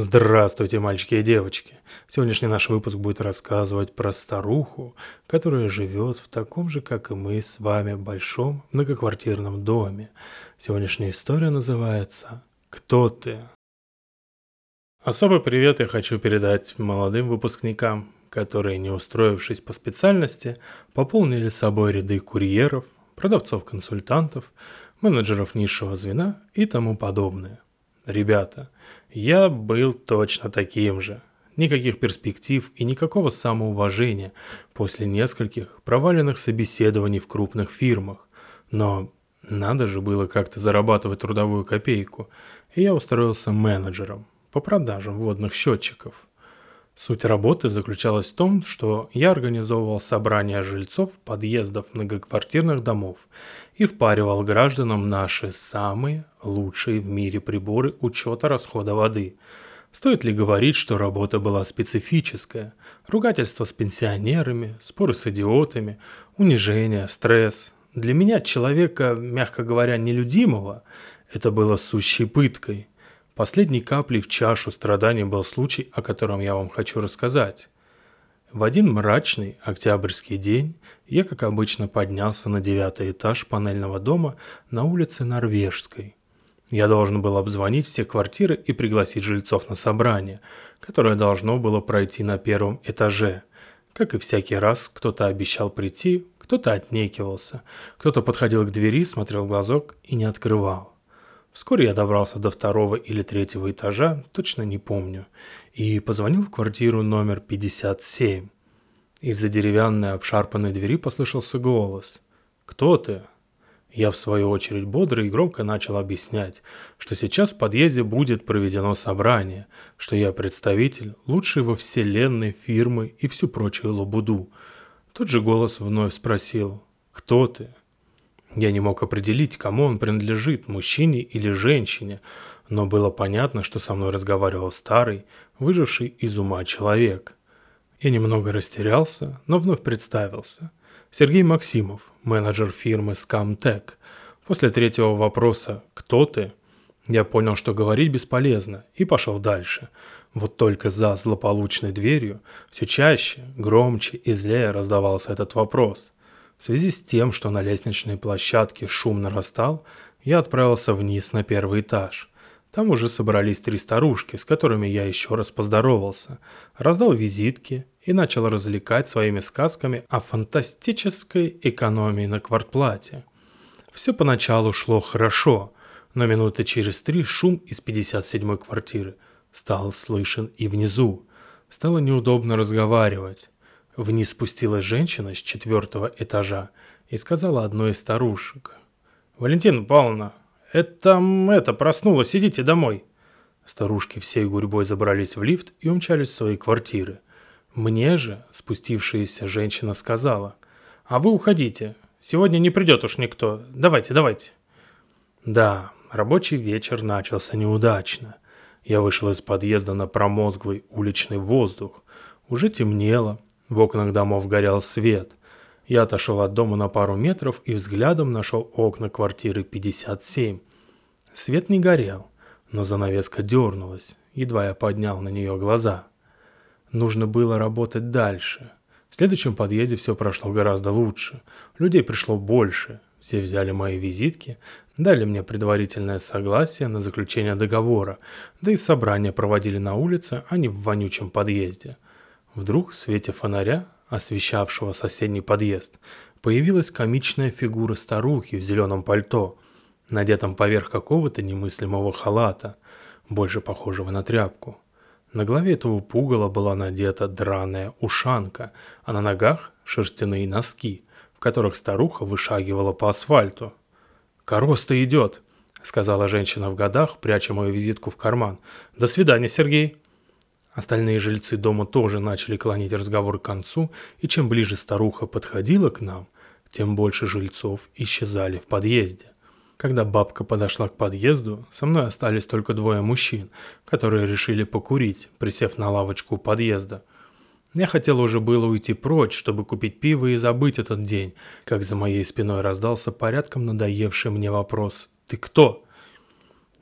Здравствуйте, мальчики и девочки! Сегодняшний наш выпуск будет рассказывать про старуху, которая живет в таком же, как и мы с вами, большом многоквартирном доме. Сегодняшняя история называется «Кто ты?». Особый привет я хочу передать молодым выпускникам, которые, не устроившись по специальности, пополнили собой ряды курьеров, продавцов-консультантов, менеджеров низшего звена и тому подобное. Ребята – я был точно таким же. Никаких перспектив и никакого самоуважения после нескольких проваленных собеседований в крупных фирмах. Но надо же было как-то зарабатывать трудовую копейку, и я устроился менеджером по продажам водных счетчиков. Суть работы заключалась в том, что я организовывал собрания жильцов подъездов многоквартирных домов и впаривал гражданам наши самые лучшие в мире приборы учета расхода воды. Стоит ли говорить, что работа была специфическая? Ругательство с пенсионерами, споры с идиотами, унижение, стресс. Для меня, человека, мягко говоря, нелюдимого, это было сущей пыткой – Последней каплей в чашу страданий был случай, о котором я вам хочу рассказать. В один мрачный октябрьский день я, как обычно, поднялся на девятый этаж панельного дома на улице Норвежской. Я должен был обзвонить все квартиры и пригласить жильцов на собрание, которое должно было пройти на первом этаже. Как и всякий раз, кто-то обещал прийти, кто-то отнекивался, кто-то подходил к двери, смотрел в глазок и не открывал. Вскоре я добрался до второго или третьего этажа, точно не помню, и позвонил в квартиру номер 57. Из-за деревянной обшарпанной двери послышался голос. «Кто ты?» Я, в свою очередь, бодро и громко начал объяснять, что сейчас в подъезде будет проведено собрание, что я представитель лучшей во вселенной фирмы и всю прочую лабуду. Тот же голос вновь спросил «Кто ты?». Я не мог определить, кому он принадлежит, мужчине или женщине, но было понятно, что со мной разговаривал старый, выживший из ума человек. Я немного растерялся, но вновь представился. Сергей Максимов, менеджер фирмы Scamtech. После третьего вопроса «Кто ты?» я понял, что говорить бесполезно, и пошел дальше. Вот только за злополучной дверью все чаще, громче и злее раздавался этот вопрос – в связи с тем, что на лестничной площадке шум нарастал, я отправился вниз на первый этаж. Там уже собрались три старушки, с которыми я еще раз поздоровался, раздал визитки и начал развлекать своими сказками о фантастической экономии на квартплате. Все поначалу шло хорошо, но минуты через три шум из 57-й квартиры стал слышен и внизу. Стало неудобно разговаривать. Вниз спустилась женщина с четвертого этажа и сказала одной из старушек. «Валентина Павловна, это это проснулась, идите домой». Старушки всей гурьбой забрались в лифт и умчались в свои квартиры. Мне же спустившаяся женщина сказала, «А вы уходите, сегодня не придет уж никто, давайте, давайте». Да, рабочий вечер начался неудачно. Я вышел из подъезда на промозглый уличный воздух. Уже темнело, в окнах домов горел свет. Я отошел от дома на пару метров и взглядом нашел окна квартиры 57. Свет не горел, но занавеска дернулась, едва я поднял на нее глаза. Нужно было работать дальше. В следующем подъезде все прошло гораздо лучше. Людей пришло больше. Все взяли мои визитки, дали мне предварительное согласие на заключение договора, да и собрания проводили на улице, а не в вонючем подъезде – Вдруг в свете фонаря, освещавшего соседний подъезд, появилась комичная фигура старухи в зеленом пальто, надетом поверх какого-то немыслимого халата, больше похожего на тряпку. На голове этого пугала была надета драная ушанка, а на ногах шерстяные носки, в которых старуха вышагивала по асфальту. «Короста идет!» — сказала женщина в годах, пряча мою визитку в карман. «До свидания, Сергей!» Остальные жильцы дома тоже начали клонить разговор к концу, и чем ближе старуха подходила к нам, тем больше жильцов исчезали в подъезде. Когда бабка подошла к подъезду, со мной остались только двое мужчин, которые решили покурить, присев на лавочку у подъезда. Я хотел уже было уйти прочь, чтобы купить пиво и забыть этот день, как за моей спиной раздался порядком надоевший мне вопрос «Ты кто?».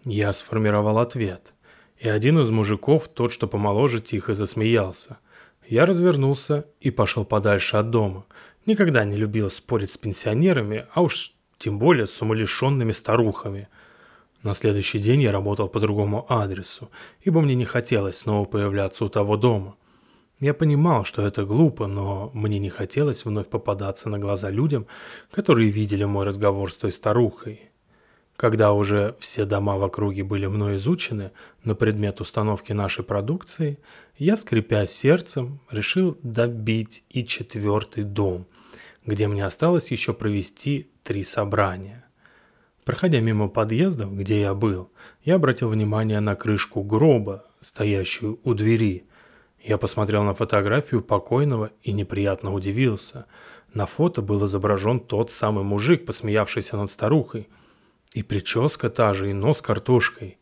Я сформировал ответ – и один из мужиков, тот, что помоложе, тихо засмеялся. Я развернулся и пошел подальше от дома. Никогда не любил спорить с пенсионерами, а уж тем более с умалишенными старухами. На следующий день я работал по другому адресу, ибо мне не хотелось снова появляться у того дома. Я понимал, что это глупо, но мне не хотелось вновь попадаться на глаза людям, которые видели мой разговор с той старухой. Когда уже все дома в округе были мной изучены на предмет установки нашей продукции, я, скрипя сердцем, решил добить и четвертый дом, где мне осталось еще провести три собрания. Проходя мимо подъездов, где я был, я обратил внимание на крышку гроба, стоящую у двери. Я посмотрел на фотографию покойного и неприятно удивился. На фото был изображен тот самый мужик, посмеявшийся над старухой – и прическа та же, и нос картошкой.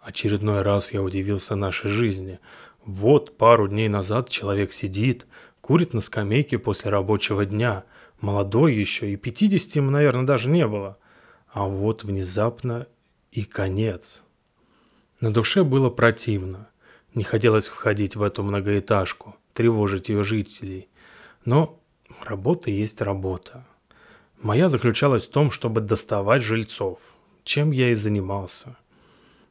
Очередной раз я удивился нашей жизни. Вот пару дней назад человек сидит, курит на скамейке после рабочего дня. Молодой еще, и 50 ему, наверное, даже не было. А вот внезапно и конец. На душе было противно. Не хотелось входить в эту многоэтажку, тревожить ее жителей. Но работа есть работа. Моя заключалась в том, чтобы доставать жильцов чем я и занимался.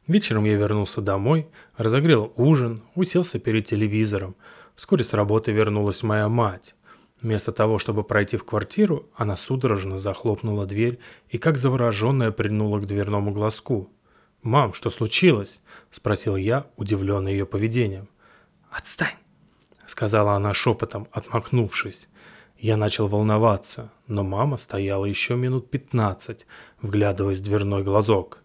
Вечером я вернулся домой, разогрел ужин, уселся перед телевизором. Вскоре с работы вернулась моя мать. Вместо того, чтобы пройти в квартиру, она судорожно захлопнула дверь и как завороженная прильнула к дверному глазку. «Мам, что случилось?» – спросил я, удивленный ее поведением. «Отстань!» – сказала она шепотом, отмахнувшись. Я начал волноваться, но мама стояла еще минут пятнадцать, вглядываясь в дверной глазок.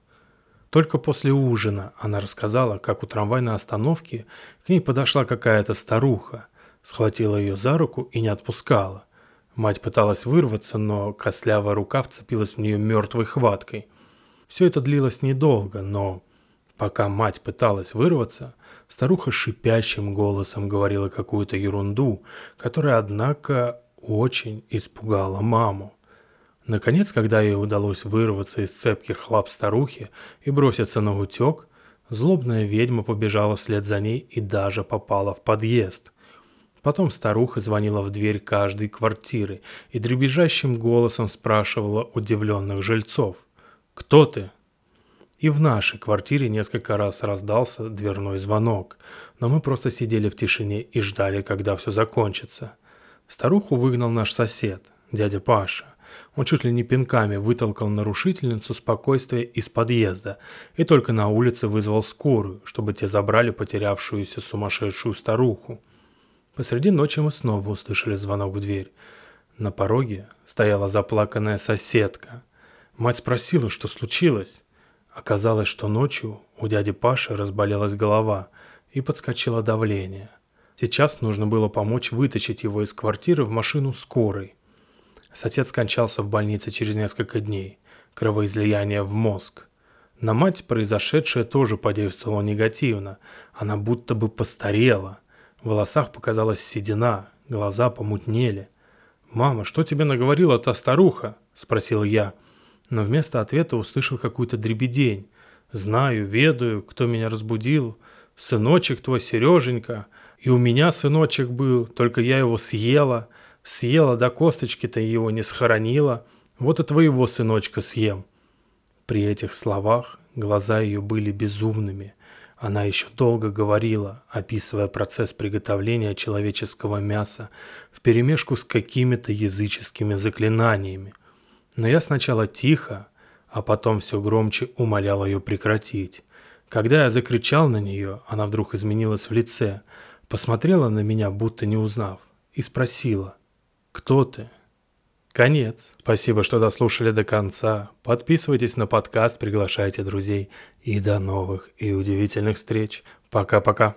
Только после ужина она рассказала, как у трамвайной остановки к ней подошла какая-то старуха, схватила ее за руку и не отпускала. Мать пыталась вырваться, но костлявая рука вцепилась в нее мертвой хваткой. Все это длилось недолго, но пока мать пыталась вырваться, старуха шипящим голосом говорила какую-то ерунду, которая, однако, очень испугала маму. Наконец, когда ей удалось вырваться из цепких лап старухи и броситься на утек, злобная ведьма побежала вслед за ней и даже попала в подъезд. Потом старуха звонила в дверь каждой квартиры и дребезжащим голосом спрашивала удивленных жильцов «Кто ты?». И в нашей квартире несколько раз раздался дверной звонок, но мы просто сидели в тишине и ждали, когда все закончится – Старуху выгнал наш сосед, дядя Паша. Он чуть ли не пинками вытолкал нарушительницу спокойствия из подъезда и только на улице вызвал скорую, чтобы те забрали потерявшуюся сумасшедшую старуху. Посреди ночи мы снова услышали звонок в дверь. На пороге стояла заплаканная соседка. Мать спросила, что случилось. Оказалось, что ночью у дяди Паши разболелась голова и подскочило давление. Сейчас нужно было помочь вытащить его из квартиры в машину скорой. Сосед скончался в больнице через несколько дней. Кровоизлияние в мозг. На мать произошедшее тоже подействовало негативно. Она будто бы постарела. В волосах показалась седина, глаза помутнели. «Мама, что тебе наговорила та старуха?» – спросил я. Но вместо ответа услышал какую-то дребедень. «Знаю, ведаю, кто меня разбудил. Сыночек твой, Сереженька. И у меня сыночек был, только я его съела. Съела до косточки-то его не схоронила. Вот и твоего сыночка съем». При этих словах глаза ее были безумными. Она еще долго говорила, описывая процесс приготовления человеческого мяса вперемешку с какими-то языческими заклинаниями. Но я сначала тихо, а потом все громче умолял ее прекратить. Когда я закричал на нее, она вдруг изменилась в лице – посмотрела на меня, будто не узнав, и спросила «Кто ты?» Конец. Спасибо, что дослушали до конца. Подписывайтесь на подкаст, приглашайте друзей. И до новых и удивительных встреч. Пока-пока.